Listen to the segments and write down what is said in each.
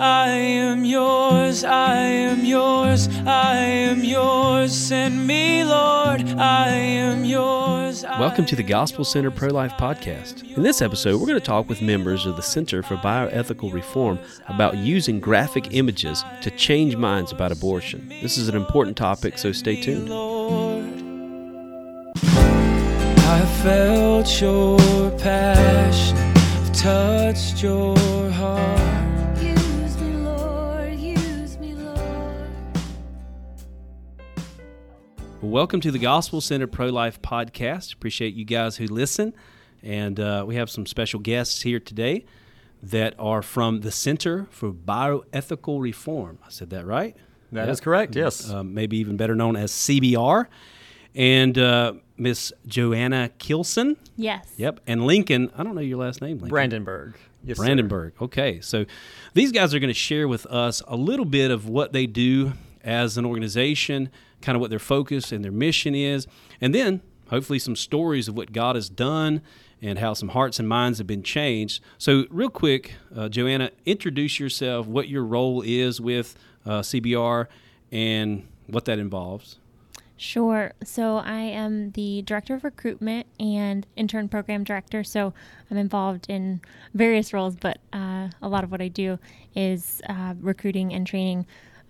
I am yours, I am yours, I am yours. Send me, Lord, I am yours. I Welcome to the Gospel Center Pro Life Podcast. In this episode, we're going to talk with members of the Center for Bioethical Reform about using graphic images to change minds about abortion. This is an important topic, so stay tuned. Lord. I felt your passion, touched your heart. Welcome to the Gospel Center Pro Life Podcast. Appreciate you guys who listen. And uh, we have some special guests here today that are from the Center for Bioethical Reform. I said that right? That That is correct, yes. uh, maybe even better known as CBR, and uh, Miss Joanna Keilson. Yes. Yep, and Lincoln. I don't know your last name, Lincoln. Brandenburg. Yes, sir. Brandenburg. Okay, so these guys are going to share with us a little bit of what they do as an organization, kind of what their focus and their mission is, and then hopefully some stories of what God has done and how some hearts and minds have been changed. So, real quick, uh, Joanna, introduce yourself, what your role is with uh, CBR, and what that involves. Sure. So I am the director of recruitment and intern program director. So I'm involved in various roles, but uh, a lot of what I do is uh, recruiting and training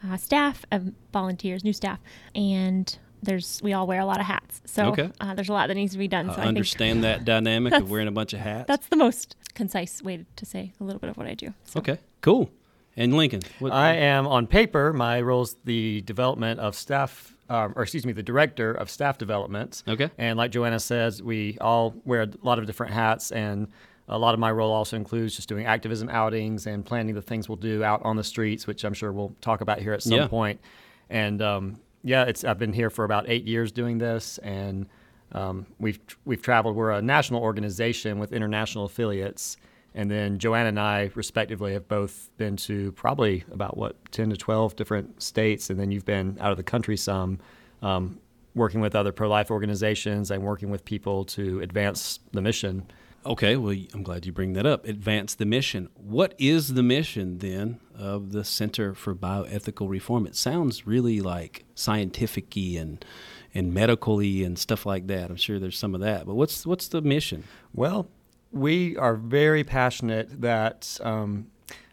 uh, staff, uh, volunteers, new staff, and there's we all wear a lot of hats. So Okay. uh, there's a lot that needs to be done. I so I think understand that dynamic of wearing a bunch of hats. that's the most concise way to say a little bit of what I do. So. okay, cool. And Lincoln, what, I am on paper. My role is the development of staff, um, or excuse me, the director of staff development. Okay. And like Joanna says, we all wear a lot of different hats, and a lot of my role also includes just doing activism outings and planning the things we'll do out on the streets, which I'm sure we'll talk about here at some Yeah. point. And um, yeah, it's I've been here for about eight years doing this, and um, we've we've traveled. We're a national organization with international affiliates, and then Joanna and I, respectively, have both been to probably about what ten to twelve different states, and then you've been out of the country some, um, working with other pro-life organizations and working with people to advance the mission. Okay, well, I'm glad you bring that up. Advance the mission. What is the mission then of the Center for Bioethical Reform? It sounds really like scientific-y and and medically and stuff like that. I'm sure there's some of that, but what's what's the mission? Well, we are very passionate that um,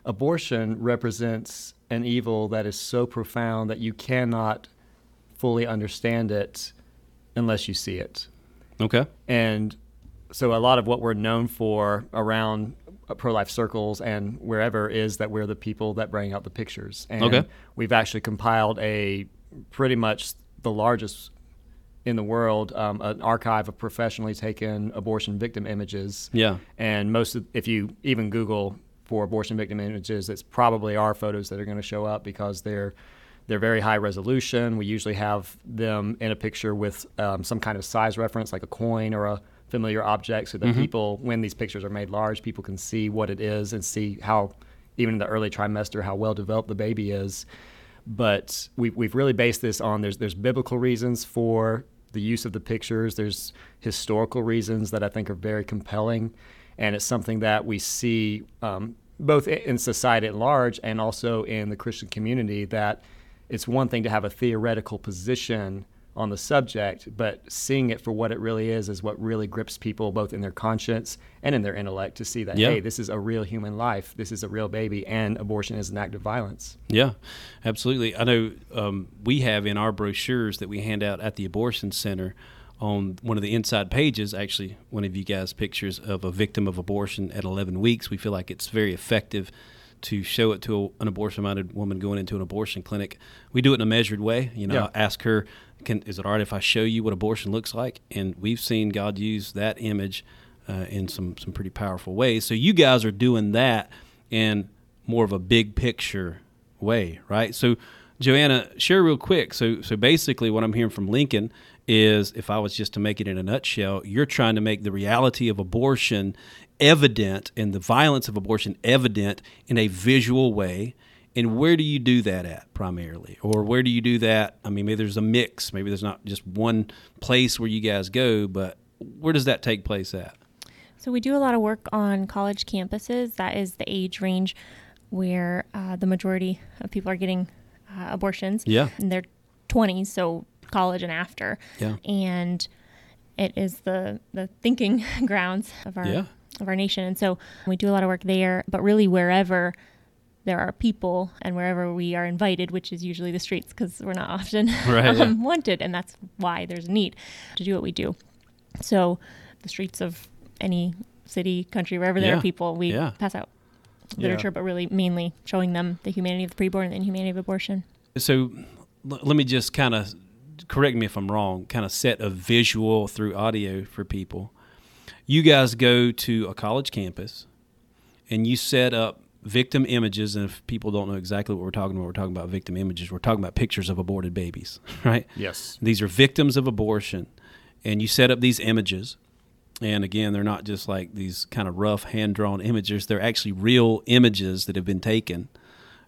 abortion represents an evil that is so profound that you cannot fully understand it unless you see it. Okay. And so a lot of what we're known for around pro life circles and wherever is that we're the people that bring out the pictures. And Okay. we've actually compiled a pretty much the largest in the world um, an archive of professionally taken abortion victim images. Yeah. And most of, if you even Google for abortion victim images, it's probably our photos that are going to show up because they're they're very high resolution. We usually have them in a picture with um, some kind of size reference, like a coin or a familiar object, so that people, when these pictures are made large, people can see what it is and see how, even in the early trimester, how well developed the baby is. But we, we've really based this on there's there's biblical reasons for the use of the pictures. There's historical reasons that I think are very compelling, and it's something that we see um, both in society at large and also in the Christian community that it's one thing to have a theoretical position on the subject, but seeing it for what it really is is what really grips people both in their conscience and in their intellect to see that Yeah. hey, this is a real human life, this is a real baby, and abortion is an act of violence. Yeah, absolutely. I know um, we have in our brochures that we hand out at the abortion center on one of the inside pages, actually, one of you guys' pictures of a victim of abortion at 11 weeks. We feel like it's very effective to show it to a, an abortion minded woman going into an abortion clinic. We do it in a measured way. You know, Yeah. ask her, can, is it all right if I show you what abortion looks like? And we've seen God use that image uh, in some, some pretty powerful ways. So you guys are doing that in more of a big picture way, right? So, Joanna, share real quick. So, so basically, what I'm hearing from Lincoln is, if I was just to make it in a nutshell, you're trying to make the reality of abortion evident and the violence of abortion evident in a visual way. And where do you do that at primarily? Or where do you do that? I mean, maybe there's a mix. Maybe there's not just one place where you guys go, but where does that take place at? So we do a lot of work on college campuses. That is the age range where uh, the majority of people are getting uh, abortions. Yeah. in their 20s, so college and after. Yeah. And it is the the thinking grounds of our Yeah. of our nation, and so we do a lot of work there. But really, wherever there are people and wherever we are invited, which is usually the streets, because we're not often Right, um, yeah. wanted, and that's why there's a need to do what we do. So, the streets of any city, country, wherever there are people, we Yeah. pass out Yeah. literature, but really mainly showing them the humanity of the preborn and the inhumanity of abortion. So l- let me just kind of correct me if I'm wrong, kind of set a visual through audio for people. You guys go to a college campus and you set up victim images. And if people don't know exactly what we're talking about, we're talking about victim images. We're talking about pictures of aborted babies, right? Yes. These are victims of abortion. And you set up these images. And again, they're not just like these kind of rough hand drawn images, they're actually real images that have been taken.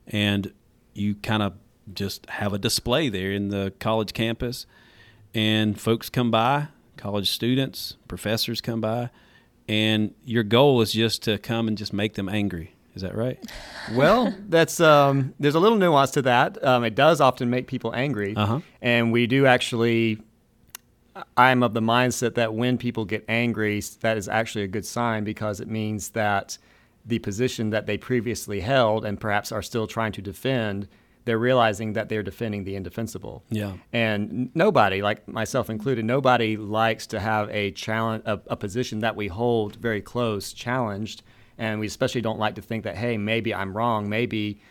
And you kind of just have a display there in the college campus. And folks come by, college students, professors come by. And your goal is just to come and just make them angry. Is that right? Well, that's um, there's a little nuance to that. Um, it does often make people angry, Uh-huh. and we do actually. I'm of the mindset that when people get angry, that is actually a good sign because it means that the position that they previously held and perhaps are still trying to defend, they're realizing that they're defending the indefensible. Yeah. And nobody, like myself included, nobody likes to have a challenge, a, a position that we hold very close challenged. And we especially don't like to think that, hey, maybe I'm wrong. Maybe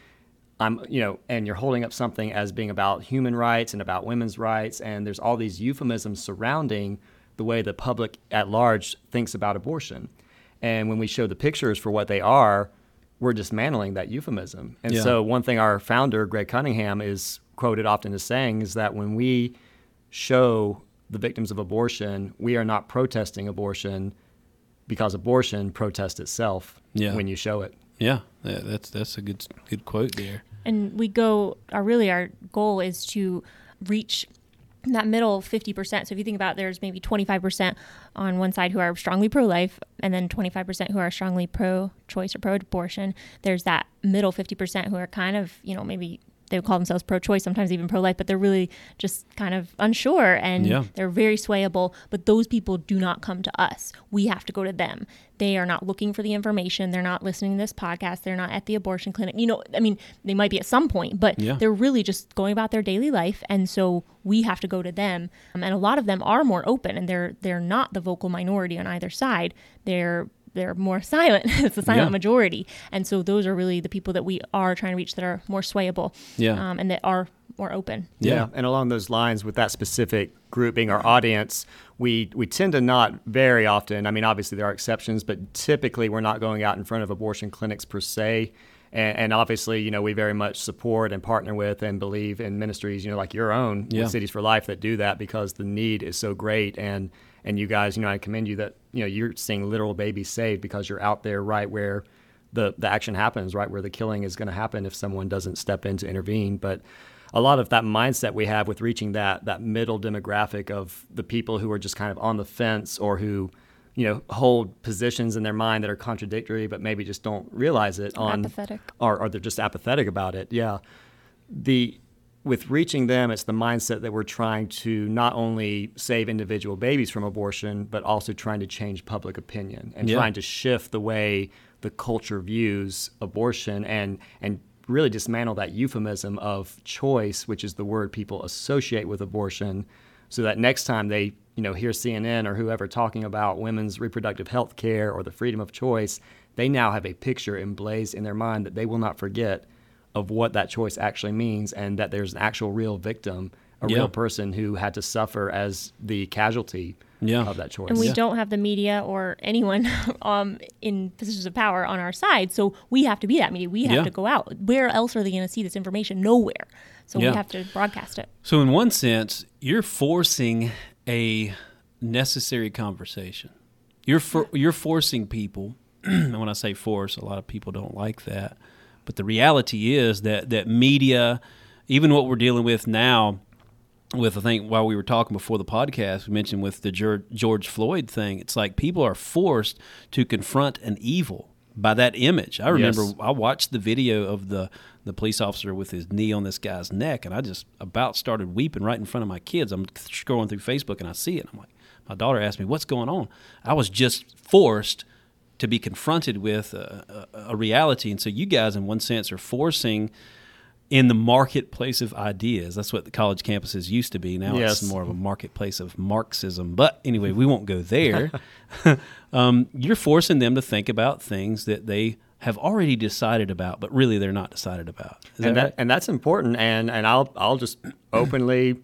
I'm, you know, and you're holding up something as being about human rights and about women's rights. And there's all these euphemisms surrounding the way the public at large thinks about abortion. And when we show the pictures for what they are, we're dismantling that euphemism. And Yeah. so, one thing our founder, Greg Cunningham, is quoted often as saying is that when we show the victims of abortion, we are not protesting abortion because abortion protests itself Yeah. when you show it. Yeah. That- That's that's a good good quote there. and we go our really our goal is to reach that middle 50% so if you think about there's maybe 25% on one side who are strongly pro-life and then 25% who are strongly pro-choice or pro-abortion there's that middle 50% who are kind of you know maybe they would call themselves pro-choice sometimes even pro-life but they're really just kind of unsure and Yeah. they're very swayable but those people do not come to us. We have to go to them. They are not looking for the information. They're not listening to this podcast. They're not at the abortion clinic. You know i mean they might be at some point but Yeah. they're really just going about their daily life and so we have to go to them. Um, and a lot of them are more open and they're they're not the vocal minority on either side. They're they're more silent it's the silent Yeah. majority and so those are really the people that we are trying to reach that are more swayable Yeah. um, and that are more open Yeah. And along those lines, with that specific group being our audience, we, we tend to not very often, I mean, obviously there are exceptions, but typically we're not going out in front of abortion clinics per se. And, and obviously, you know, we very much support and partner with and believe in ministries, you know, like your own, Yeah. Cities for Life, that do that because the need is so great. And, and you guys, you know, I commend you that, you know, you're seeing literal babies saved because you're out there right where the, the action happens, right where the killing is going to happen if someone doesn't step in to intervene. But a lot of that mindset we have with reaching that that middle demographic of the people who are just kind of on the fence or who you know hold positions in their mind that are contradictory but maybe just don't realize it Or on apathetic. or, or they're just apathetic about it yeah the with reaching them it's the mindset that we're trying to not only save individual babies from abortion but also trying to change public opinion and Yeah. trying to shift the way the culture views abortion and and really dismantle that euphemism of choice which is the word people associate with abortion so that next time they you know hear CNN or whoever talking about women's reproductive health care or the freedom of choice they now have a picture emblazed in their mind that they will not forget of what that choice actually means and that there's an actual real victim, a Yeah. real person who had to suffer as the casualty Yeah. of that choice. and we Yeah. don't have the media or anyone um, in positions of power on our side. So we have to be that media. We have Yeah. to go out. Where else are they going to see this information? Nowhere. So Yeah. we have to broadcast it. So in one sense, you're forcing a necessary conversation. You're for, you're forcing people. and when I say force, a lot of people don't like that. But the reality is that that media, even what we're dealing with now, with I think while we were talking before the podcast, we mentioned with the George, Floyd thing. It's like people are forced to confront an evil by that image. I remember Yes. I watched the video of the the police officer with his knee on this guy's neck, and I just about started weeping right in front of my kids. I'm scrolling through Facebook and I see it. And I'm like, my daughter asked me, "What's going on?" I was just forced to be confronted with a, a, a reality, and so you guys, in one sense, are forcing in the marketplace of ideas. That's what the college campuses used to be. Now Yes. it's more of a marketplace of Marxism. But anyway, we won't go there. um, you're forcing them to think about things that they have already decided about, but really they're not decided about. Is and that, that, right? and that's important. And and I'll I'll just openly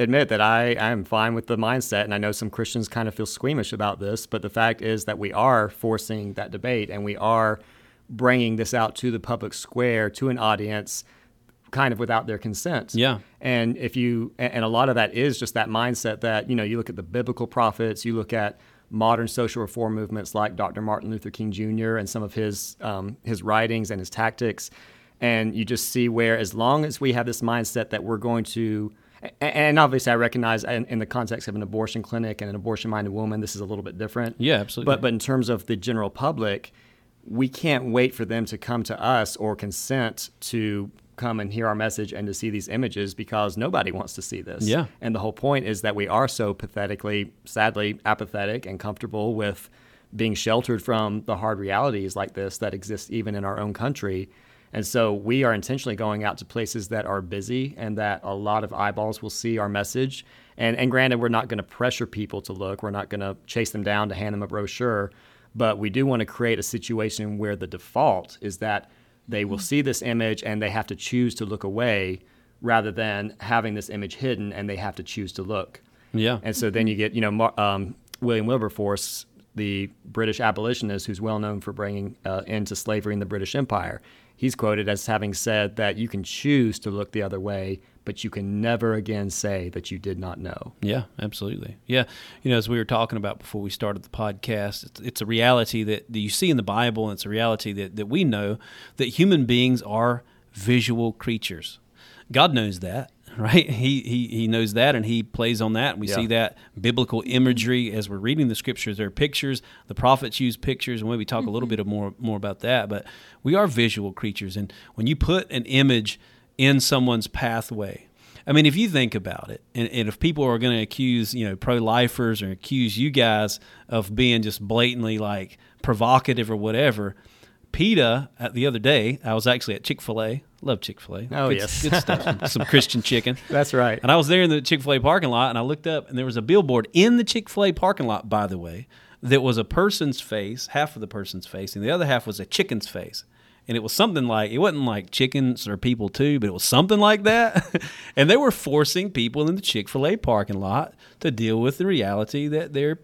admit that I I am fine with the mindset. And I know some Christians kind of feel squeamish about this, but the fact is that we are forcing that debate, and we are bringing this out to the public square to an audience, kind of without their consent. Yeah. And if you and a lot of that is just that mindset that you know you look at the biblical prophets, you look at modern social reform movements like Dr. Martin Luther King Jr. and some of his um, his writings and his tactics, and you just see where as long as we have this mindset that we're going to and obviously, I recognize in, in the context of an abortion clinic and an abortion-minded woman, this is a little bit different. Yeah, absolutely. But but in terms of the general public, we can't wait for them to come to us or consent to come and hear our message and to see these images because nobody wants to see this. Yeah. And the whole point is that we are so pathetically, sadly, apathetic and comfortable with being sheltered from the hard realities like this that exist even in our own country. And so we are intentionally going out to places that are busy and that a lot of eyeballs will see our message. And, and granted, we're not going to pressure people to look, we're not going to chase them down to hand them a brochure. But we do want to create a situation where the default is that they will see this image and they have to choose to look away rather than having this image hidden and they have to choose to look. yeah. And so then you get, you know, Mar- um, William Wilberforce, the British abolitionist who's well known for bringing uh, into slavery in the British Empire. He's quoted as having said that you can choose to look the other way, but you can never again say that you did not know. Yeah, absolutely. Yeah, you know, as we were talking about before we started the podcast, it's, it's a reality that, you see in the Bible, and it's a reality that, that we know that human beings are visual creatures. God knows that, right? He he, he knows that, and He plays on that. And we Yeah. see that biblical imagery as we're reading the scriptures. There are pictures. The prophets use pictures, and maybe talk a little mm-hmm. bit of more more about that. But we are visual creatures, and when you put an image in someone's pathway, I mean, if you think about it, and, and if people are going to accuse, you know, pro-lifers or accuse you guys of being just blatantly like provocative or whatever, PETA uh, the other day, I was actually at Chick Fil A. Love Chick Fil A. Oh, good, yes. good stuff. Some, some Christian chicken. That's right. And I was there in the Chick Fil A parking lot, and I looked up, and there was a billboard in the Chick Fil A parking lot, by the way, that was a person's face, half of the person's face, and the other half was a chicken's face. And it was something like it wasn't like chickens or people too, but it was something like that. and they were forcing people in the Chick Fil A parking lot to deal with the reality that they're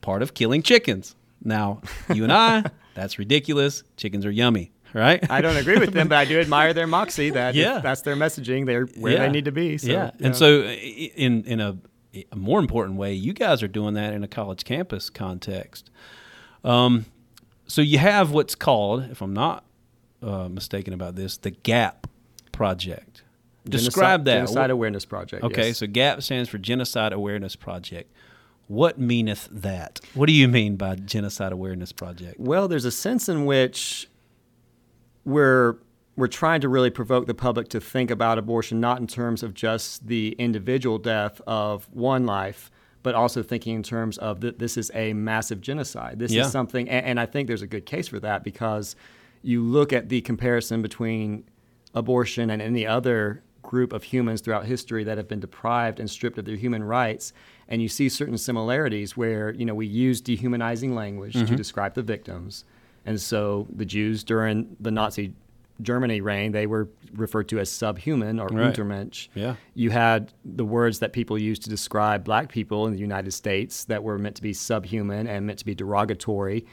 part of killing chickens. Now, you and I, that's ridiculous. Chickens are yummy, right? I don't agree with them, but I do admire their moxie. That Yeah. that's their messaging. They're where Yeah. they need to be. So, yeah. And so, in in a, a more important way, you guys are doing that in a college campus context. Um, so you have what's called, if I'm not uh, mistaken about this, the GAP project. Describe Genocide- that. Genocide Awareness Project. Okay, yes. so GAP stands for Genocide Awareness Project. What meaneth that? What do you mean by Genocide Awareness Project? Well, there's a sense in which we're we're trying to really provoke the public to think about abortion not in terms of just the individual death of one life, but also thinking in terms of that this is a massive genocide. This Yeah. is something, and, and I think there's a good case for that because you look at the comparison between abortion and any other group of humans throughout history that have been deprived and stripped of their human rights and you see certain similarities where you know we use dehumanizing language to mm-hmm. describe the victims and so the Jews during the Nazi Germany reign they were referred to as subhuman or Right. Untermensch Yeah. you had the words that people used to describe black people in the United States that were meant to be subhuman and meant to be derogatory.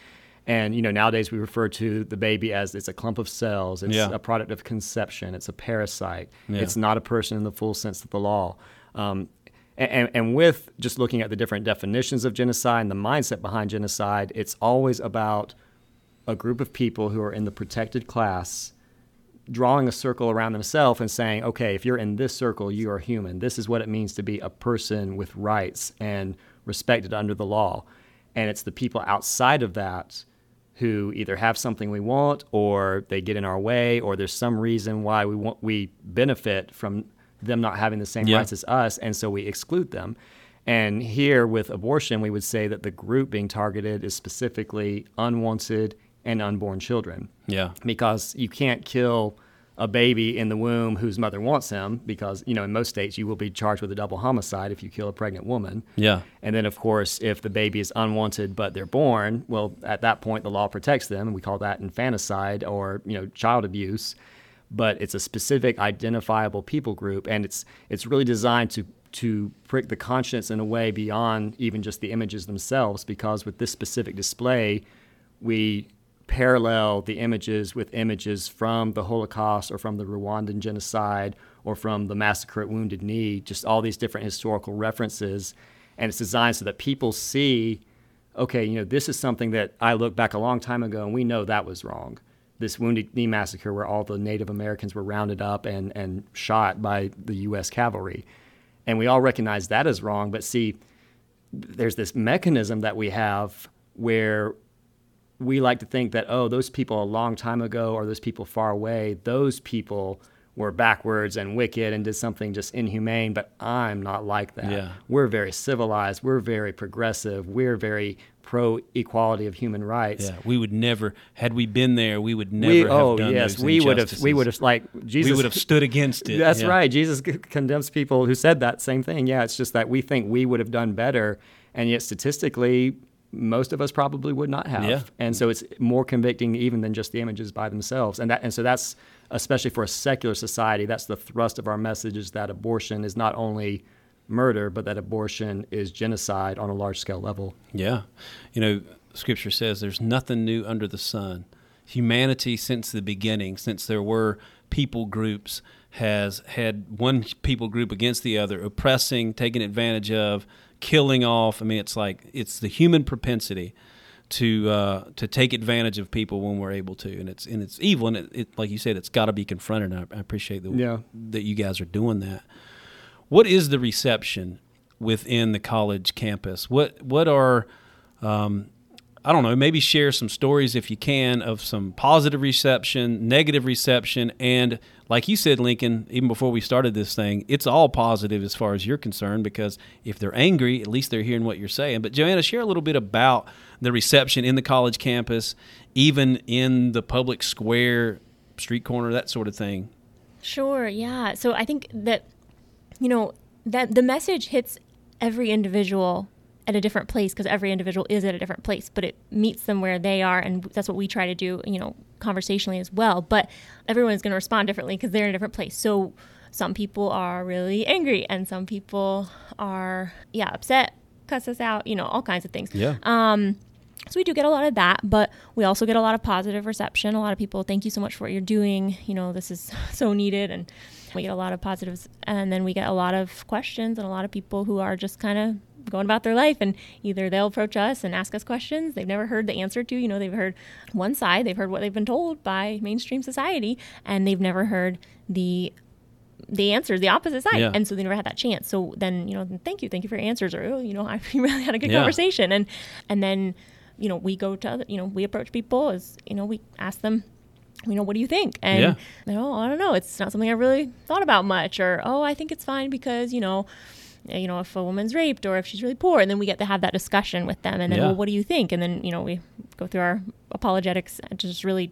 And you know, nowadays we refer to the baby as it's a clump of cells, it's Yeah. a product of conception, it's a parasite, Yeah. it's not a person in the full sense of the law. Um, and, and with just looking at the different definitions of genocide and the mindset behind genocide, it's always about a group of people who are in the protected class drawing a circle around themselves and saying, okay, if you're in this circle, you are human. This is what it means to be a person with rights and respected under the law. And it's the people outside of that who either have something we want or they get in our way or there's some reason why we want we benefit from them not having the same Yeah. rights as us and so we exclude them and here with abortion we would say that the group being targeted is specifically unwanted and unborn children Yeah. because you can't kill a baby in the womb whose mother wants him because you know in most states you will be charged with a double homicide if you kill a pregnant woman. Yeah. and then of course if the baby is unwanted but they're born well at that point the law protects them. And we call that infanticide or you know child abuse. But it's a specific identifiable people group and it's it's really designed to to prick the conscience in a way beyond even just the images themselves because with this specific display we parallel the images with images from the Holocaust or from the Rwandan genocide or from the massacre at Wounded Knee, just all these different historical references. And it's designed so that people see, okay, you know, this is something that I look back a long time ago and we know that was wrong. This Wounded Knee massacre where all the Native Americans were rounded up and, and shot by the U.S. cavalry. And we all recognize that as wrong, but see, there's this mechanism that we have where we like to think that oh those people a long time ago or those people far away those people were backwards and wicked and did something just inhumane but i'm not like that Yeah. we're very civilized we're very progressive we're very pro equality of human rights Yeah. We would never, had we been there, we would never we, have oh done yes those we would have we would have like jesus we would have stood against it. That's Yeah. right. Jesus condemns people who said that same thing. Yeah, it's just that we think we would have done better, and yet statistically, most of us probably would not have. Yeah. And so it's more convicting even than just the images by themselves. And that and so that's especially for a secular society, that's the thrust of our message is that abortion is not only murder, but that abortion is genocide on a large scale level. Yeah. You know, scripture says there's nothing new under the sun. Humanity, since the beginning, since there were people groups, has had one people group against the other, oppressing, taking advantage of, killing off. I mean, it's like it's the human propensity to uh, to take advantage of people when we're able to, and it's and it's evil, and it, it like you said, it's got to be confronted. And I, I appreciate the, Yeah. that you guys are doing that. What is the reception within the college campus? What what are um, I don't know, maybe share some stories if you can of some positive reception, negative reception, and like you said, Lincoln, even before we started this thing, it's all positive as far as you're concerned because if they're angry, at least they're hearing what you're saying. But Joanna, share a little bit about the reception in the college campus, even in the public square, street corner, that sort of thing. Sure, yeah. So I think that you know that the message hits every individual at a different place because every individual is at a different place, but it meets them where they are, and that's what we try to do, you know, conversationally as well. But everyone's going to respond differently because they're in a different place. So some people are really angry, and some people are yeah upset, cuss us out, you know, all kinds of things. Yeah. Um, so we do get a lot of that, but we also get a lot of positive reception. A lot of people, thank you so much for what you're doing. You know, this is so needed, and we get a lot of positives. And then we get a lot of questions and a lot of people who are just kind of going about their life and either they'll approach us and ask us questions they've never heard the answer to you know they've heard one side they've heard what they've been told by mainstream society and they've never heard the the answer, the opposite side. Yeah. And so they never had that chance. So then, you know, thank you, thank you for your answers, or oh, you know, I really had a good Yeah. conversation. And and then, you know, we go to other, you know, we approach people as you know, we ask them, you know, what do you think? And Yeah. oh, I don't know, it's not something I really thought about much, or oh, I think it's fine because you know. You know, if a woman's raped or if she's really poor, and then we get to have that discussion with them. And then, Yeah. well, what do you think? And then, you know, we go through our apologetics and just really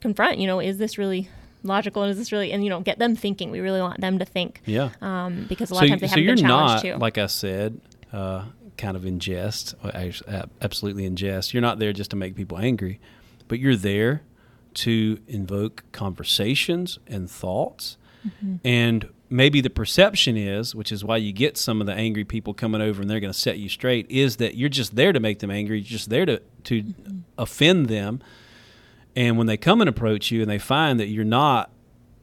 confront, you know, is this really logical? And is this really, and, you know, get them thinking. We really want them to think Yeah. um, because a lot of times they so haven't you're been challenged not, to. like I said, uh, kind of in jest, absolutely in jest. You're not there just to make people angry, but you're there to invoke conversations and thoughts. Mm-hmm. And maybe the perception is, which is why you get some of the angry people coming over and they're going to set you straight, is that you're just there to make them angry. You're just there to, to Mm-hmm. offend them. And when they come and approach you and they find that you're not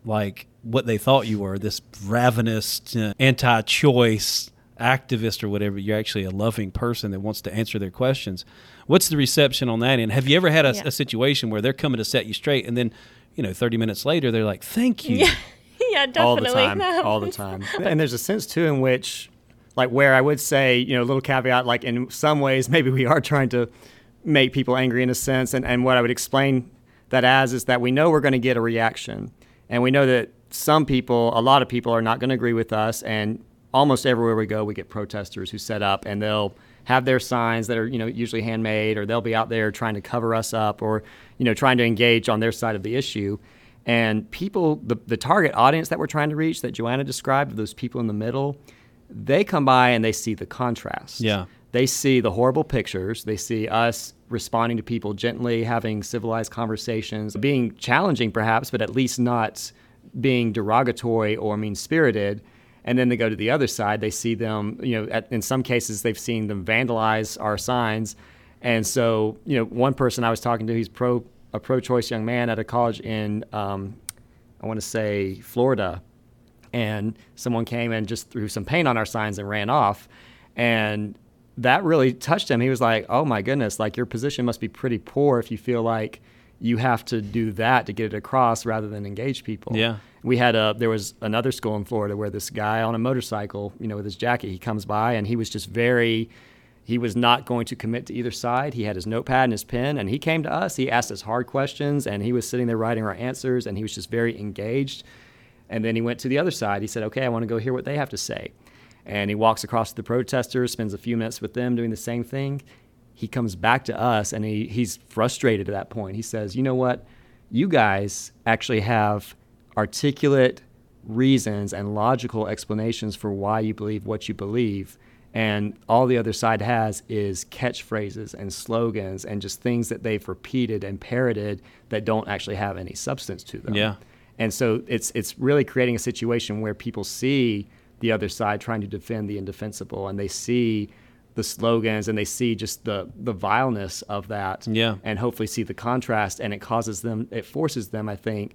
like what they thought you were, this ravenous, uh, anti choice activist or whatever, you're actually a loving person that wants to answer their questions. What's the reception on that end? Have you ever had a, Yeah. a situation where they're coming to set you straight and then, you know, 30 minutes later, they're like, thank you. Yeah. Yeah, definitely. all the time, all the time. And there's a sense too in which, like, where I would say, you know, a little caveat, like in some ways, maybe we are trying to make people angry in a sense. And, and what I would explain that as is that we know we're going to get a reaction. And we know that some people, a lot of people, are not going to agree with us. And almost everywhere we go, we get protesters who set up and they'll have their signs that are, you know, usually handmade, or they'll be out there trying to cover us up or, you know, trying to engage on their side of the issue. And people, the, the target audience that we're trying to reach, that Joanna described, those people in the middle, they come by and they see the contrast. Yeah. They see the horrible pictures. They see us responding to people gently, having civilized conversations, being challenging perhaps, but at least not being derogatory or mean spirited. And then they go to the other side. They see them, you know, at, in some cases, they've seen them vandalize our signs. And so, you know, one person I was talking to, he's pro a pro-choice young man at a college in, um, I want to say Florida, and someone came and just threw some paint on our signs and ran off, and that really touched him. He was like, "Oh my goodness, like your position must be pretty poor if you feel like you have to do that to get it across rather than engage people." Yeah. We had a there was another school in Florida where this guy on a motorcycle, you know, with his jacket, he comes by and he was just very he was not going to commit to either side. He had his notepad and his pen, and he came to us. He asked us hard questions, and he was sitting there writing our answers, and he was just very engaged. And then he went to the other side. He said, Okay, I want to go hear what they have to say. And he walks across to the protesters, spends a few minutes with them doing the same thing. He comes back to us, and he, he's frustrated at that point. He says, You know what? You guys actually have articulate reasons and logical explanations for why you believe what you believe and all the other side has is catchphrases and slogans and just things that they've repeated and parroted that don't actually have any substance to them. Yeah. And so it's it's really creating a situation where people see the other side trying to defend the indefensible and they see the slogans and they see just the the vileness of that Yeah. and hopefully see the contrast and it causes them it forces them I think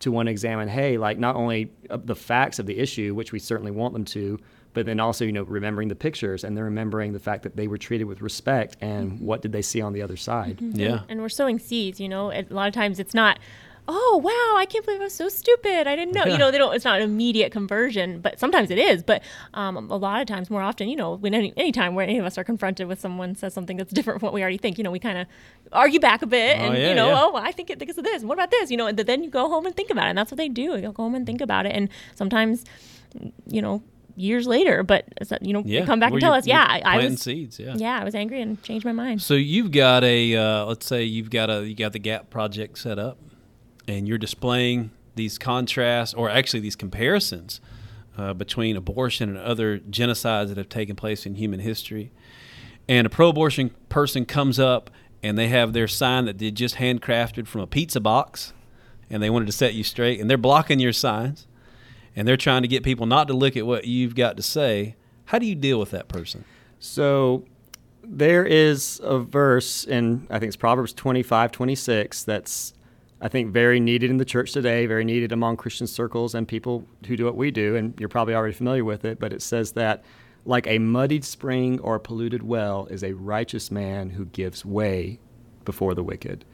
to want to examine hey like not only uh, the facts of the issue which we certainly want them to but then also you know remembering the pictures and they're remembering the fact that they were treated with respect and what did they see on the other side. Yeah. and we're sowing seeds you know? A lot of times it's not oh wow i can't believe i was so stupid. I didn't know. You know they don't it's not an immediate conversion but sometimes it is. But um, a lot of times more often you know when any anytime where any of us are confronted with someone says something that's different from what we already think you know we kind of argue back a bit Oh, and yeah, you know yeah. oh well, i think it because of this. What about this? You know and then you go home and think about it and that's what they do. You'll go home and think about it and sometimes you know years later but you know Yeah. come back Where and tell us yeah I, I planting was seeds. Yeah. yeah i was angry and changed my mind So you've got a uh, let's say you've got a you got the Gap project set up, and you're displaying these contrasts or actually these comparisons uh, between abortion and other genocides that have taken place in human history. And a pro-abortion person comes up and they have their sign that they just handcrafted from a pizza box, and they wanted to set you straight, and they're blocking your signs, and they're trying to get people not to look at what you've got to say. How do you deal with that person? So there is a verse in I think it's Proverbs 25, 26 that's I think very needed in the church today, very needed among Christian circles and people who do what we do, and you're probably already familiar with it, but it says that like a muddied spring or a polluted well is a righteous man who gives way before the wicked.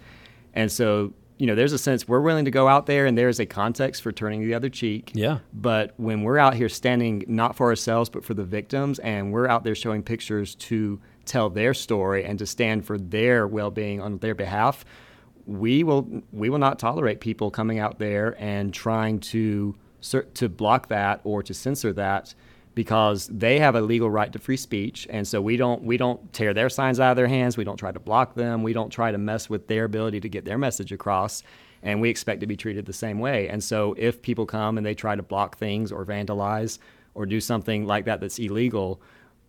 And so, you know, there's a sense we're willing to go out there and there's a context for turning the other cheek. Yeah. But when we're out here standing not for ourselves but for the victims and we're out there showing pictures to tell their story and to stand for their well-being on their behalf, we will we will not tolerate people coming out there and trying to to block that or to censor that because they have a legal right to free speech and so we don't we don't tear their signs out of their hands. We don't try to block them. We don't try to mess with their ability to get their message across and we expect to be treated the same way. And so if people come and they try to block things or vandalize or do something like that that's illegal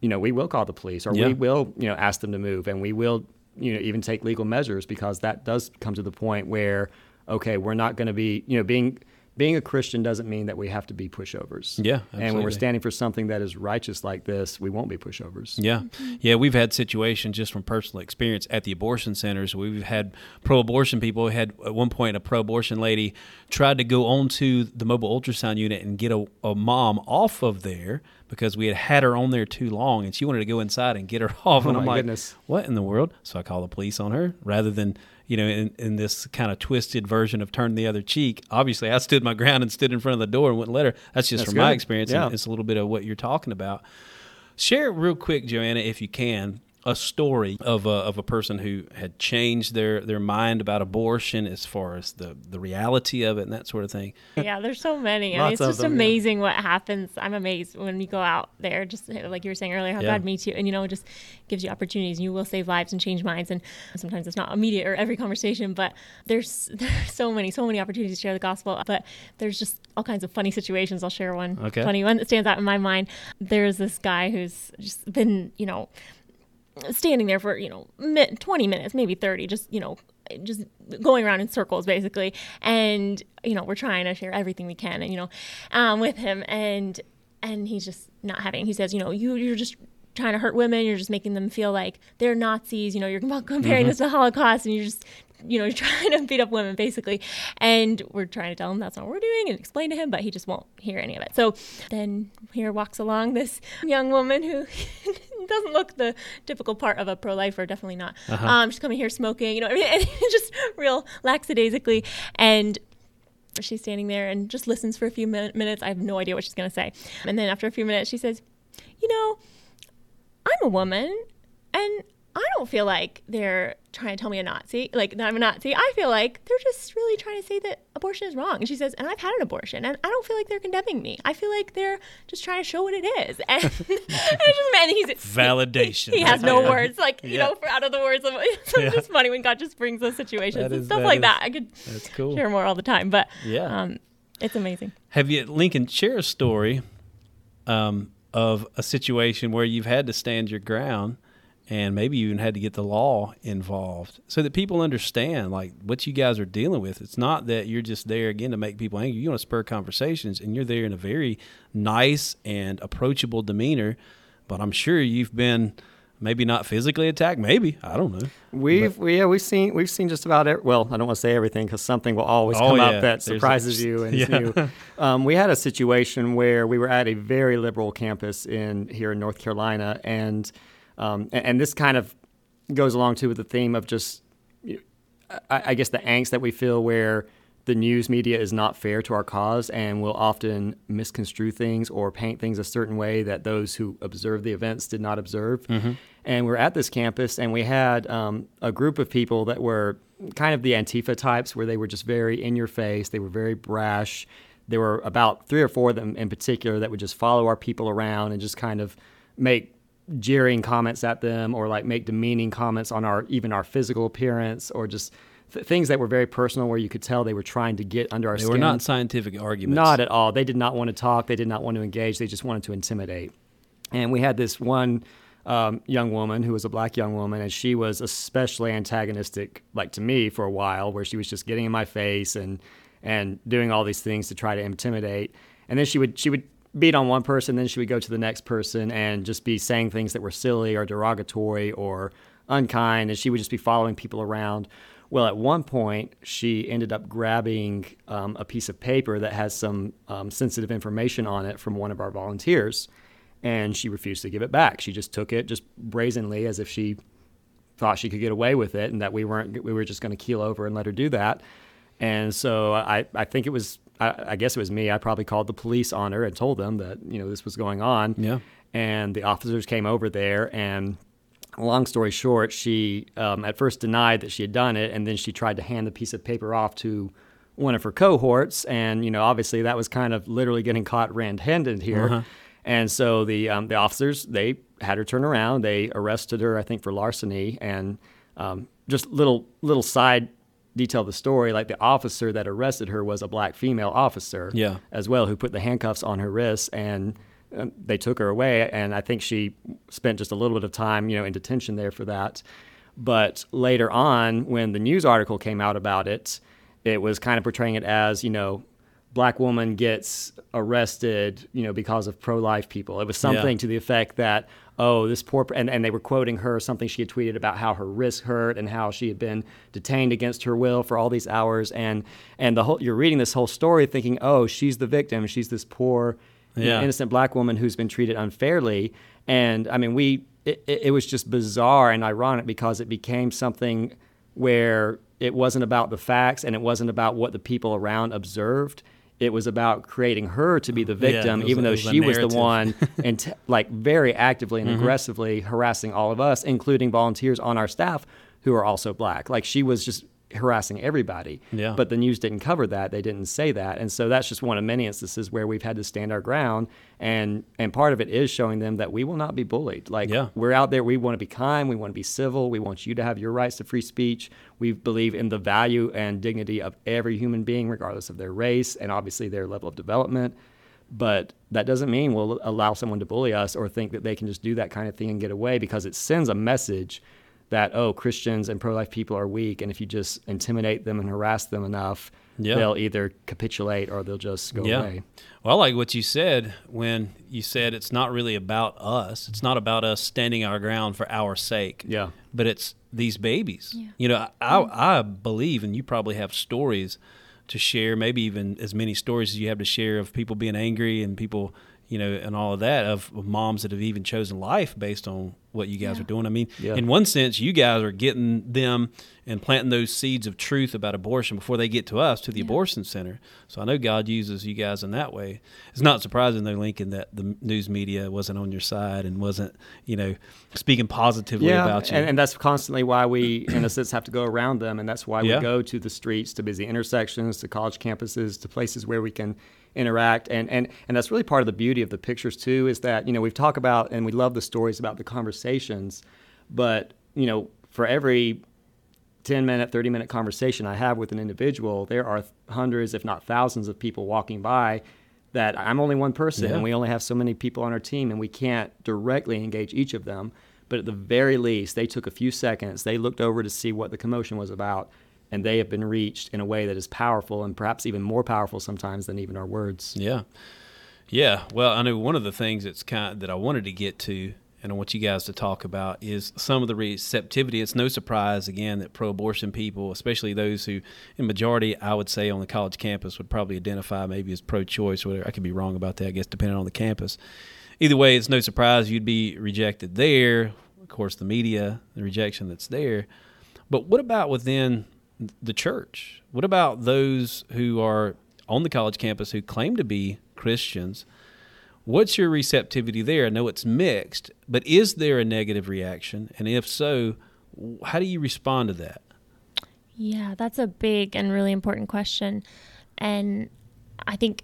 you know we will call the police or Yeah. we will you know ask them to move and we will you know even take legal measures because that does come to the point where okay we're not going to be you know being being a Christian doesn't mean that we have to be pushovers. Yeah, And when we're standing for something that is righteous like this, we won't be pushovers. Yeah, mm-hmm. yeah, we've had situations just from personal experience at the abortion centers. We've had pro-abortion people. We had at one point a pro-abortion lady tried to go onto the mobile ultrasound unit and get a, a mom off of there because we had had her on there too long, and she wanted to go inside and get her off. Oh and I'm my like, goodness. what in the world? So I call the police on her rather than you know in, in this kind of twisted version of turn the other cheek. Obviously, I stood my ground and stood in front of the door and wouldn't let her. That's just That's from my experience. Yeah. It's a little bit of what you're talking about. Share it real quick, Joanna, if you can, a story of a, of a person who had changed their, their mind about abortion as far as the, the reality of it and that sort of thing? yeah, there's so many. I mean, it's just them, yeah. amazing what happens. I'm amazed when you go out there, just like you were saying earlier, how Yeah. God meets you, and you know, it just gives you opportunities. and You will save lives and change minds. And sometimes it's not immediate or every conversation, but there's there's so many, so many opportunities to share the gospel. But there's just all kinds of funny situations. I'll share one Okay. funny one that stands out in my mind. There's this guy who's just been, you know, standing there for you know 20 minutes maybe 30 just you know just going around in circles basically. And you know we're trying to share everything we can and you know um, with him. And and he's just not having he says you know you you're just trying to hurt women. You're just making them feel like they're nazis. You know you're comparing this to the holocaust and you're just you know, you're trying to beat up women basically. And we're trying to tell him that's not what we're doing and explain to him, but he just won't hear any of it. So then here walks along this young woman who doesn't look the typical part of a pro lifer, definitely not. Um, she's coming here smoking, you know, and just real lackadaisically. And she's standing there and just listens for a few min- minutes. I have no idea what she's going to say. And then after a few minutes, she says, You know, I'm a woman and I don't feel like they're trying to tell me a Nazi, like that I'm a Nazi. I feel like they're just really trying to say that abortion is wrong. And she says, and I've had an abortion, and I don't feel like they're condemning me. I feel like they're just trying to show what it is. And, and just man, he's Validation. He has no Yeah. words, like you Yeah. know, for out of the words of. So Yeah. it's just funny when God just brings those situations and stuff that like is- that. I could That's cool. share more all the time, but Yeah. um, it's amazing. Have you, Lincoln, share a story um, of a situation where you've had to stand your ground and maybe you even had to get the law involved so that people understand like what you guys are dealing with. It's not that you're just there again to make people angry. You want to spur conversations and you're there in a very nice and approachable demeanor. But I'm sure you've been maybe not physically attacked. Maybe. I don't know. We've we, yeah we've seen we've seen just about every, well I don't want to say everything because something will always Oh, come yeah. up that a- surprises you and Yeah. Um, we had a situation where we were at a very liberal campus in here in North Carolina and um, and, and this kind of goes along too with the theme of just I, I guess the angst that we feel where the news media is not fair to our cause and will often misconstrue things or paint things a certain way that those who observe the events did not observe. And we're at this campus and we had um, a group of people that were kind of the Antifa types where they were just very in your face, they were very brash. There were about three or four of them in particular that would just follow our people around and just kind of make jeering comments at them or like make demeaning comments on our even our physical appearance or just th- things that were very personal where you could tell they were trying to get under our They skin. They were not scientific arguments. Not at all. They did not want to talk. They did not want to engage. They just wanted to intimidate. And we had this one um, young woman who was a black young woman, and she was especially antagonistic, like to me, for a while, where she was just getting in my face and and doing all these things to try to intimidate. And then she would she would beat on one person, then she would go to the next person and just be saying things that were silly or derogatory or unkind, and she would just be following people around. Well, at one point, she ended up grabbing um, a piece of paper that has some um, sensitive information on it from one of our volunteers, and she refused to give it back. She just took it, just brazenly, as if she thought she could get away with it, and that we weren't. We were just going to keel over and let her do that. And so I, I think it was. I, I guess it was me. I probably called the police on her and told them that you know this was going on. Yeah. And the officers came over there and long story short, she um, at first denied that she had done it, and then she tried to hand the piece of paper off to one of her cohorts, and you know, obviously that was kind of literally getting caught red-handed here. And so the um, the officers they had her turn around. They arrested her, I think, for larceny, and um, just little little side detail the story. Like the officer that arrested her was a black female officer, Yeah. as well, who put the handcuffs on her wrists and um, they took her away. And I think she spent just a little bit of time, you know, in detention there for that. But later on, when the news article came out about it, it was kind of portraying it as, you know, black woman gets arrested, you know, because of pro-life people. It was something Yeah. to the effect that, oh, this poor, and, and they were quoting her something she had tweeted about how her wrist hurt and how she had been detained against her will for all these hours. And, and the whole, you're reading this whole story thinking, oh, she's the victim. She's this poor, Yeah. innocent black woman who's been treated unfairly. And I mean, we, it, it it was just bizarre and ironic because it became something where it wasn't about the facts and it wasn't about what the people around observed. It was about creating her to be the victim, was even though she was the. Mm-hmm. one and t- like very actively and aggressively harassing all of us, including volunteers on our staff who are also black. Like she was just harassing everybody. Yeah. But the news didn't cover that. They didn't say that. And so that's just one of many instances where we've had to stand our ground and and part of it is showing them that we will not be bullied. Like Yeah. we're out there, we want to be kind, we want to be civil, we want you to have your rights to free speech. We believe in the value and dignity of every human being regardless of their race and obviously their level of development. But that doesn't mean we'll allow someone to bully us or think that they can just do that kind of thing and get away because it sends a message that oh Christians and pro-life people are weak and if you just intimidate them and harass them enough Yeah. they'll either capitulate or they'll just go yeah. away. Well, I like what you said when you said it's not really about us. It's not about us standing our ground for our sake. Yeah. But it's these babies. Yeah. You know, I, I, I believe, and you probably have stories to share, maybe even as many stories as you have to share of people being angry and people, you know, and all of that, of, of moms that have even chosen life based on what you guys Yeah. are doing. I mean, Yeah. in one sense, you guys are getting them and planting those seeds of truth about abortion before they get to us, to the Yeah. abortion center. So I know God uses you guys in that way. It's not surprising, though, Lincoln, that the news media wasn't on your side and wasn't, you know, speaking positively about you. And, and that's constantly why we, in a sense, have to go around them, and that's why we go to the streets, to busy intersections, to college campuses, to places where we can interact, and and and that's really part of the beauty of the pictures too, is that you know we've talked about and we love the stories about the conversations, but you know for every 10 minute, 30 minute conversation I have with an individual, there are hundreds, if not thousands, of people walking by that I'm only one person Yeah. and we only have so many people on our team and we can't directly engage each of them. But at the very least, they took a few seconds, they looked over to see what the commotion was about, and they have been reached in a way that is powerful and perhaps even more powerful sometimes than even our words. Yeah, yeah. Well, I know one of the things that's kind that I wanted to get to, and I want you guys to talk about is some of the receptivity. It's no surprise again that pro-abortion people, especially those who, in majority, I would say on the college campus, would probably identify maybe as pro-choice. Or whatever. I could be wrong about that. I guess depending on the campus. Either way, it's no surprise you'd be rejected there. Of course, the media, the rejection that's there. But what about within the church? What about those who are on the college campus who claim to be Christians? What's your receptivity there? I know it's mixed, but is there a negative reaction? And if so, how do you respond to that? Yeah, that's a big and really important question. And I think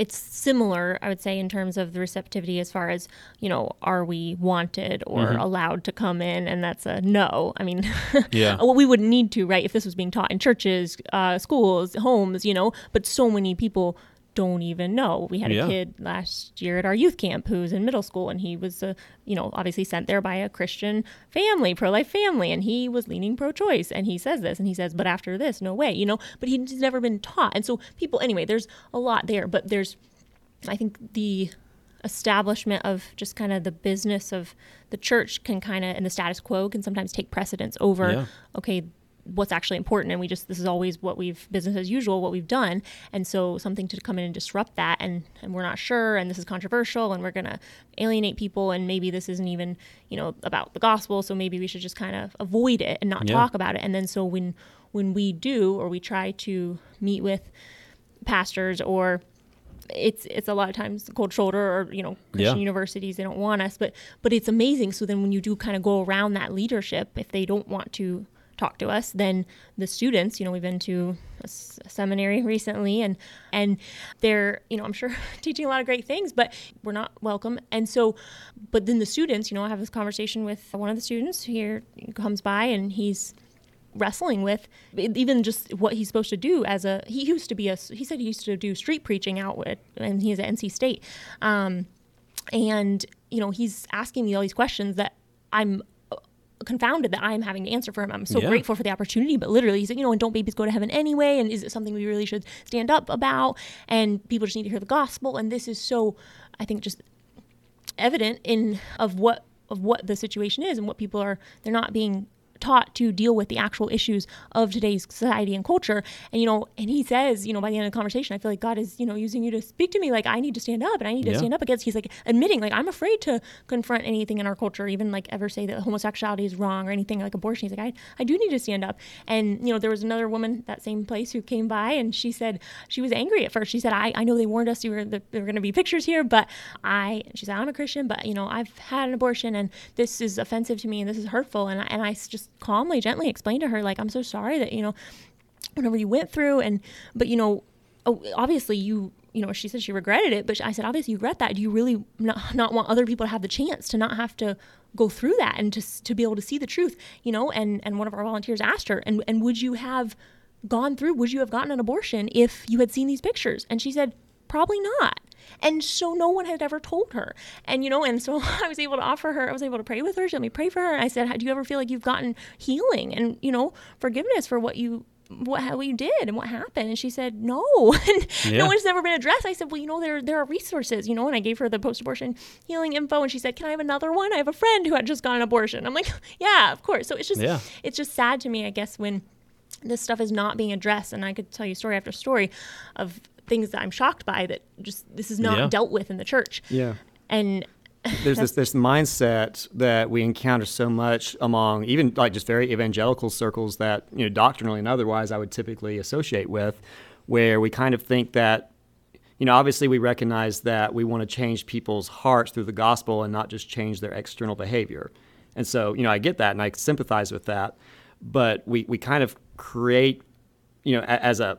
it's similar, I would say, in terms of the receptivity as far as, you know, are we wanted or allowed to come in? And that's a no. I mean, Yeah. well, we wouldn't need to, right, if this was being taught in churches, uh, schools, homes, you know, but so many people don't even know. We had Yeah. a kid last year at our youth camp who's in middle school, and he was, uh, you know, obviously sent there by a Christian family, pro life family, and he was leaning pro choice. And he says this, and he says, but after this, no way, you know, but he's never been taught. And so people, anyway, there's a lot there, but there's, I think the establishment of just kind of the business of the church can kind of, and the status quo can sometimes take precedence over, Yeah. okay, what's actually important and we just this is always what we've business as usual what we've done and so something to come in and disrupt that and and we're not sure and this is controversial and we're going to alienate people and maybe this isn't even you know about the gospel so maybe we should just kind of avoid it and not Yeah. talk about it and then so when when we do or we try to meet with pastors or it's it's a lot of times cold shoulder or you know Christian Yeah. universities they don't want us but but it's amazing so then when you do kind of go around that leadership if they don't want to talk to us then the students. You know we've been to a seminary recently and and they're you know i'm sure teaching a lot of great things but we're not welcome. And so but then the students you know i have this conversation with one of the students here he comes by and he's wrestling with even just what he's supposed to do as a he used to be a he said he used to do street preaching out with and he's at NC State. Um, and you know he's asking me all these questions that I'm confounded that I'm having to answer for him. I'm so Yeah. grateful for the opportunity, but literally, he said, you know, and don't babies go to heaven anyway? And is it something we really should stand up about? And people just need to hear the gospel. And this is so, I think, just evident in of what of what the situation is and what people are. They're not being taught to deal with the actual issues of today's society and culture. And you know, and he says, you know, by the end of the conversation, I feel like God is, you know, using you to speak to me. Like I need to stand up and I need to Yeah. stand up against. He's like admitting, like I'm afraid to confront anything in our culture, even like ever say that homosexuality is wrong or anything like abortion. He's like, I, I do need to stand up. And you know, there was another woman that same place who came by and she said she was angry at first. She said, I, I know they warned us you were that there were going to be pictures here, but I she said I'm a Christian, but you know I've had an abortion and this is offensive to me and this is hurtful. And I, and I just calmly, gently explained to her like I'm so sorry that you know whatever you went through and but you know oh, obviously you you know she said she regretted it but i said obviously you regret that. Do you really not, not want other people to have the chance to not have to go through that and to, to be able to see the truth? You know and and one of our volunteers asked her and and would you have gone through would you have gotten an abortion if you had seen these pictures? And she said probably not and so no one had ever told her. And you know and so i was able to offer her i was able to pray with her. She let me pray for her. And i said do you ever feel like you've gotten healing and you know forgiveness for what you what how you did and what happened? And she said no. And Yeah. no one's never been addressed. I said well you know there there are resources you know and i gave her the post-abortion healing info. And she said can i have another one? I have a friend who had just got an abortion. I'm like yeah of course. So it's just Yeah. it's just sad to me i guess when this stuff is not being addressed. And i could tell you story after story of things that i'm shocked by that just this is not Yeah. dealt with in the church Yeah. and there's this this mindset that we encounter so much among even like just very evangelical circles that you know doctrinally and otherwise I would typically associate with, where we kind of think that you know obviously we recognize that we want to change people's hearts through the gospel and not just change their external behavior, and so you know I get that and I sympathize with that, but we we kind of create you know a- as a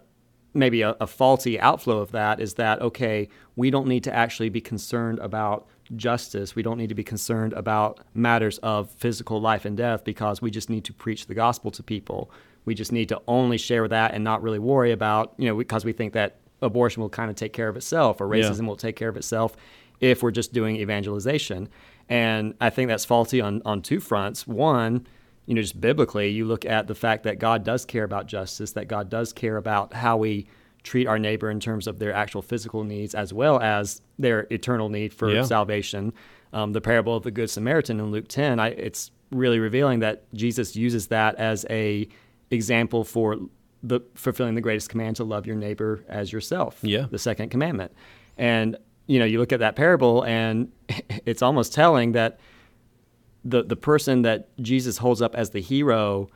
maybe a, a faulty outflow of that is that okay we don't need to actually be concerned about justice. We don't need to be concerned about matters of physical life and death because we just need to preach the gospel to people. We just need to only share that and not really worry about you know because we think that abortion will kind of take care of itself or Yeah. racism will take care of itself if we're just doing evangelization. And i think that's faulty on on two fronts. One you know, just biblically, you look at the fact that God does care about justice, that God does care about how we treat our neighbor in terms of their actual physical needs as well as their eternal need for Yeah. salvation. Um, the parable of the Good Samaritan in Luke 10, I, it's really revealing that Jesus uses that as a example for the fulfilling the greatest command to love your neighbor as yourself. Yeah. The second commandment. And, you know, you look at that parable and it's almost telling that the the person that Jesus holds up as the hero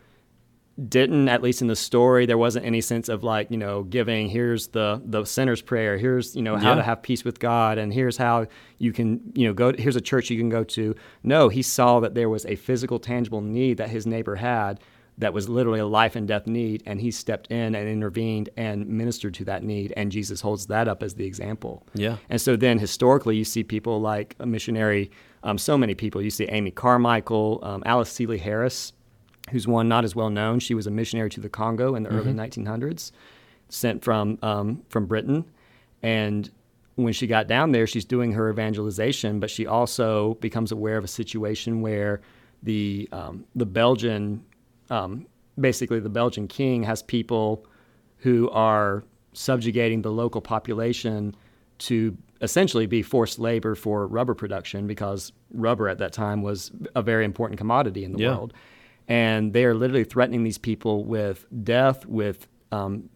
didn't at least in the story there wasn't any sense of like you know giving here's the the sinner's prayer here's you know how Yeah. to have peace with God and here's how you can you know go to, here's a church you can go to no he saw that there was a physical tangible need that his neighbor had that was literally a life and death need and he stepped in and intervened and ministered to that need and Jesus holds that up as the example Yeah. and so then historically, you see people like a missionary, um, so many people. You see Amy Carmichael, um, Alice Seeley Harris, who's one not as well known. She was a missionary to the Congo in the early 1900s, sent from um, from Britain, and when she got down there, she's doing her evangelization, but she also becomes aware of a situation where the um, the Belgian, um, basically the Belgian king has people who are subjugating the local population to essentially be forced labor for rubber production because rubber at that time was a very important commodity in the Yeah. world. And they are literally threatening these people with death, with um,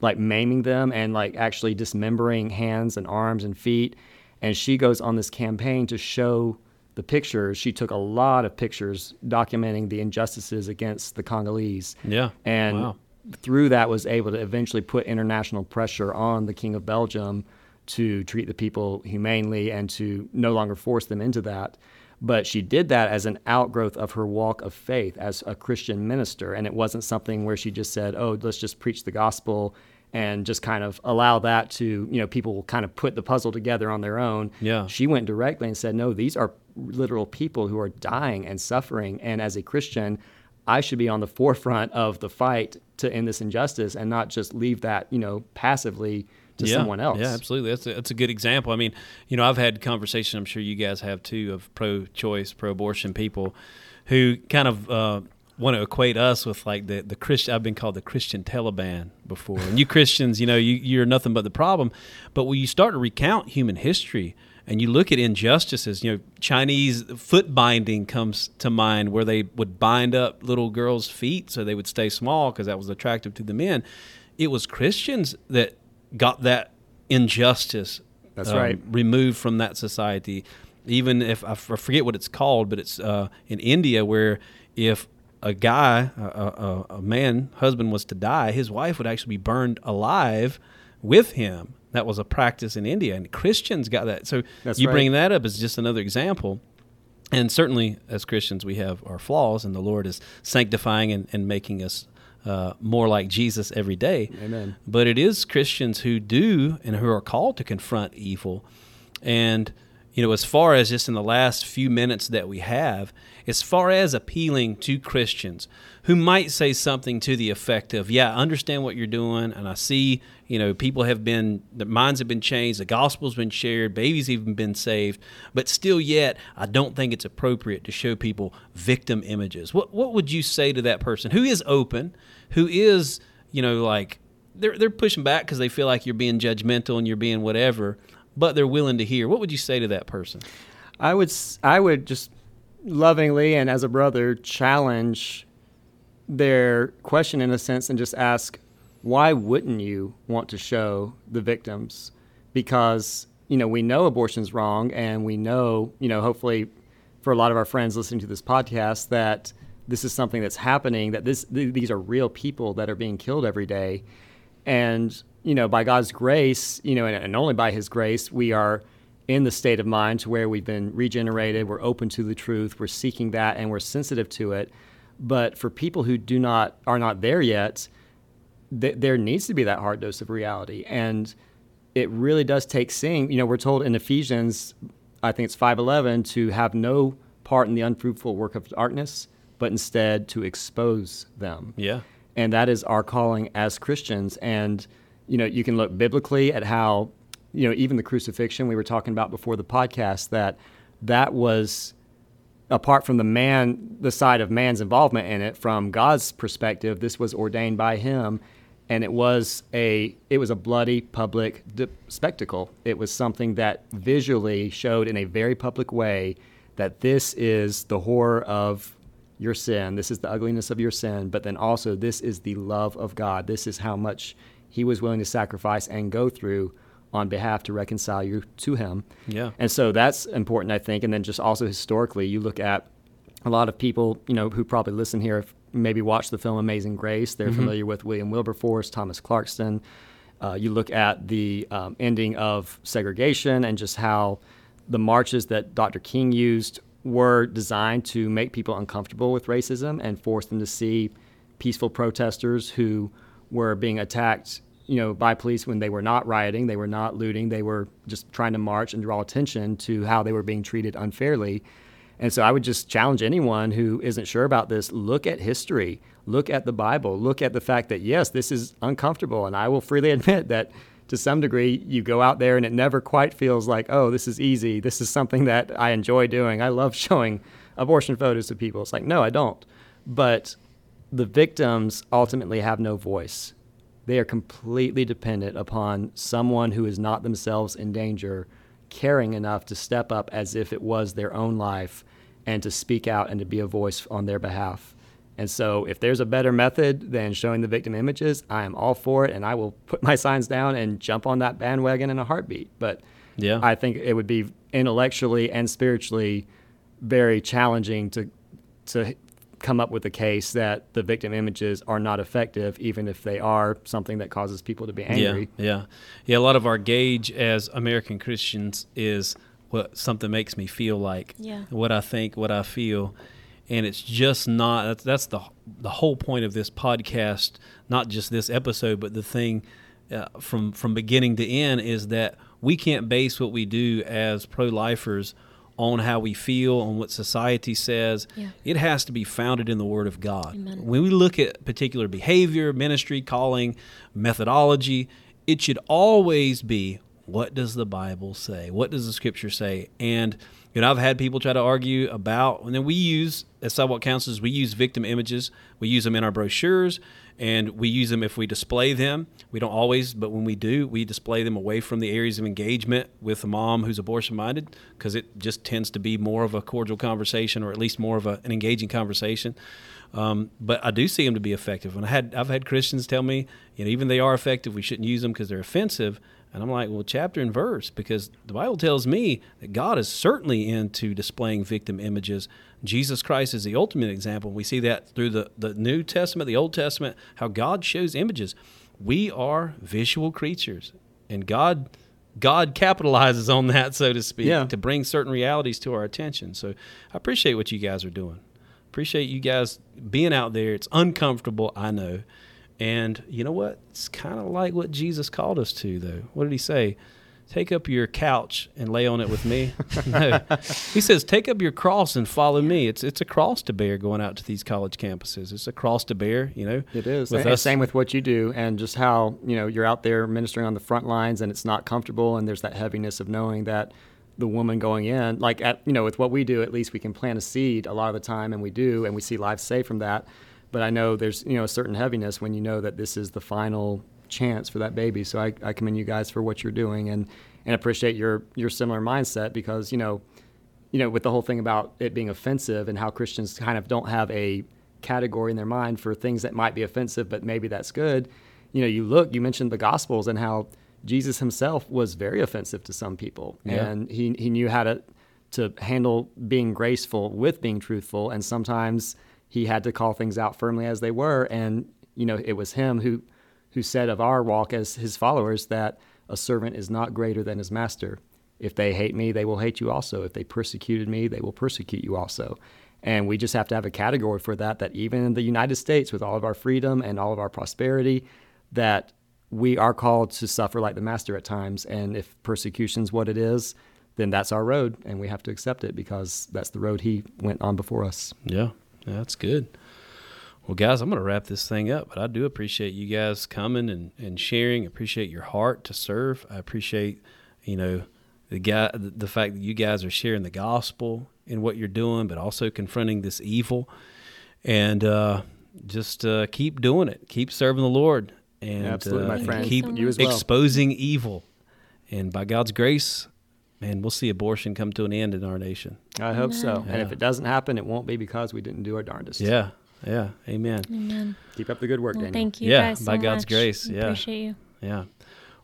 like maiming them and like actually dismembering hands and arms and feet. And she goes on this campaign to show the pictures. She took a lot of pictures documenting the injustices against the Congolese Yeah. and Wow. through that was able to eventually put international pressure on the king of belgium to treat the people humanely and to no longer force them into that. But she did that as an outgrowth of her walk of faith as a christian minister. And it wasn't something where she just said oh let's just preach the gospel and just kind of allow that to you know people will kind of put the puzzle together on their own. Yeah. she went directly and said no these are literal people who are dying and suffering. And as a christian I should be on the forefront of the fight to end this injustice and not just leave that, you know, passively to yeah. someone else. Yeah, absolutely. That's a, that's a good example. I mean, you know, I've had conversation. I'm sure you guys have too of pro-choice, pro-abortion people who kind of uh, want to equate us with like the the Christian. I've been called the Christian Taliban before, and you Christians, you know, you, you're nothing but the problem. But when you start to recount human history and you look at injustices, you know, Chinese foot binding comes to mind, where they would bind up little girls' feet so they would stay small because that was attractive to the men. It was Christians that got that injustice. That's um, right. Removed from that society. Even if I forget what it's called, but it's uh, in India where if a guy, a, a, a man, husband was to die, his wife would actually be burned alive with him. That was a practice in India, and Christians got that. So That's you right. bring that up as just another example. And certainly, as Christians, we have our flaws, and the Lord is sanctifying and, and making us uh, more like Jesus every day. Amen. But it is Christians who do and who are called to confront evil. And, you know, as far as just in the last few minutes that we have, as far as appealing to Christians who might say something to the effect of, yeah, I understand what you're doing, and I see, you know, people have been, their minds have been changed, the gospel's been shared, babies even been saved, but still yet, I don't think it's appropriate to show people victim images. What, what would you say to that person who is open, who is, you know, like, they're, they're pushing back because they feel like you're being judgmental and you're being whatever, but they're willing to hear. What would you say to that person? I would I would just lovingly and as a brother challenge their question in a sense and just ask why wouldn't you want to show the victims? Because you know we know abortion's wrong and we know you know hopefully for a lot of our friends listening to this podcast that this is something that's happening that this th- these are real people that are being killed every day. And you know by god's grace you know and, and only by his grace we are in the state of mind to where we've been regenerated we're open to the truth we're seeking that and we're sensitive to it. But for people who do not are not there yet th- there needs to be that hard dose of reality and it really does take seeing you know we're told in ephesians i think it's 511 to have no part in the unfruitful work of darkness but instead to expose them Yeah. and that is our calling as Christians. And you know, you can look biblically at how you know even the crucifixion we were talking about before the podcast that that was apart from the man the side of man's involvement in it from God's perspective this was ordained by him and it was a it was a bloody public di- spectacle it was something that visually showed in a very public way that this is the horror of your sin. This is the ugliness of your sin, but then also this is the love of God. This is how much He was willing to sacrifice and go through on behalf to reconcile you to Him. Yeah. And so that's important, I think. And then just also historically, you look at a lot of people, you know, who probably listen here, have maybe watched the film Amazing Grace. They're familiar with William Wilberforce, Thomas Clarkson. Uh, you look at the um, ending of segregation and just how the marches that Dr. King used were designed to make people uncomfortable with racism and force them to see peaceful protesters who were being attacked you know by police when they were not rioting they were not looting they were just trying to march and draw attention to how they were being treated unfairly and so I would just challenge anyone who isn't sure about this look at history, look at the Bible, look at the fact that, yes, this is uncomfortable. And I will freely admit that to some degree, you go out there and it never quite feels like, oh, this is easy. This is something that I enjoy doing. I love showing abortion photos to people. It's like, no, I don't. But the victims ultimately have no voice. They are completely dependent upon someone who is not themselves in danger caring enough to step up as if it was their own life and to speak out and to be a voice on their behalf. And so, if there's a better method than showing the victim images, I am all for it and I will put my signs down and jump on that bandwagon in a heartbeat. But Yeah. I think it would be intellectually and spiritually very challenging to to come up with a case that the victim images are not effective, even if they are something that causes people to be angry. Yeah, yeah, yeah. A lot of our gauge as American Christians is what something makes me feel like, Yeah. what I think, what I feel, and it's just not. That's, that's the the whole point of this podcast, not just this episode, but the thing uh, from from beginning to end is that we can't base what we do as pro lifers on how we feel, on what society says. Yeah. It has to be founded in the Word of God. Amen. When we look at particular behavior, ministry, calling, methodology, it should always be what does the Bible say? What does the Scripture say? And you know, I've had people try to argue about, and then we use as Sidewalk counselors, we use victim images. We use them in our brochures, and we use them if we display them. We don't always, but when we do, we display them away from the areas of engagement with a mom who's abortion minded, because it just tends to be more of a cordial conversation, or at least more of a, an engaging conversation. Um, but I do see them to be effective. And I had I've had Christians tell me, you know, even they are effective, we shouldn't use them because they're offensive. And I'm like, well, chapter and verse, because the Bible tells me that God is certainly into displaying victim images. Jesus Christ is the ultimate example. We see that through the, the New Testament, the Old Testament, how God shows images. We are visual creatures, and God God capitalizes on that, so to speak, Yeah. to bring certain realities to our attention. So I appreciate what you guys are doing. Appreciate you guys being out there. It's uncomfortable, I know. And you know what? It's kind of like what Jesus called us to, though. What did he say? Take up your couch and lay on it with me. no, he says, take up your cross and follow me. It's it's a cross to bear going out to these college campuses. It's a cross to bear, you know. It is. With and us, same with what you do and just how, you know, you're out there ministering on the front lines and it's not comfortable and there's that heaviness of knowing that the woman going in, like at you know, with what we do, at least we can plant a seed a lot of the time and we do and we see lives saved from that. But I know there's, you know, a certain heaviness when you know that this is the final chance for that baby. So I, I commend you guys for what you're doing and, and appreciate your your similar mindset because, you know, you know, with the whole thing about it being offensive and how Christians kind of don't have a category in their mind for things that might be offensive, but maybe that's good. You know, you look, you mentioned the Gospels and how Jesus himself was very offensive to some people, Yeah. and he he knew how to to handle being graceful with being truthful, and sometimes he had to call things out firmly as they were, and you know, it was him who who said of our walk as his followers that a servant is not greater than his master. If they hate me, they will hate you also. If they persecuted me, they will persecute you also. And we just have to have a category for that, that even in the United States, with all of our freedom and all of our prosperity, that we are called to suffer like the master at times. And if persecution's what it is, then that's our road, and we have to accept it because that's the road he went on before us. Yeah, yeah, that's good. Well, guys, I'm going to wrap this thing up, but I do appreciate you guys coming and, and sharing. Appreciate your heart to serve. I appreciate, you know, the guy, the fact that you guys are sharing the gospel in what you're doing, but also confronting this evil, and uh, just uh, keep doing it. Keep serving the Lord, and Absolutely, my uh, and friend. keep Thank you as well. exposing evil. And by God's grace, man, we'll see abortion come to an end in our nation. I hope so. And if it doesn't happen, it won't be because we didn't do our darndest. Yeah, yeah, amen. Amen. Keep up the good work, Well, Daniel. thank you Yeah, guys so by God's much. grace, I yeah. Appreciate you. Yeah.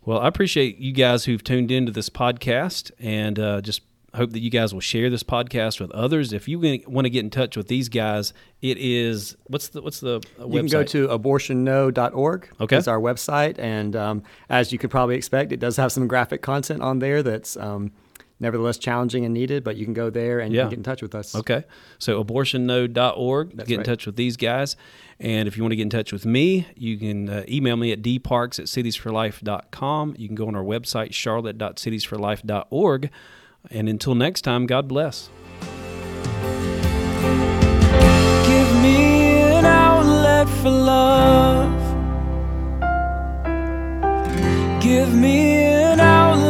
Well, I appreciate you guys who've tuned into this podcast and uh, just hope that you guys will share this podcast with others. If you want to get in touch with these guys, it is what's the what's the uh, You website? can go to abortionno.org. Okay. It's our website. And um, as you could probably expect, it does have some graphic content on there that's um, nevertheless challenging and needed, but you can go there and you can get in touch with us. Okay. So abortionno.org. That's get in right. touch with these guys. And if you want to get in touch with me, you can uh, email me at dparks at citiesforlife.com. You can go on our website, charlotte.cities4life.org. And until next time, God bless. Give me an outlet for love. Give me an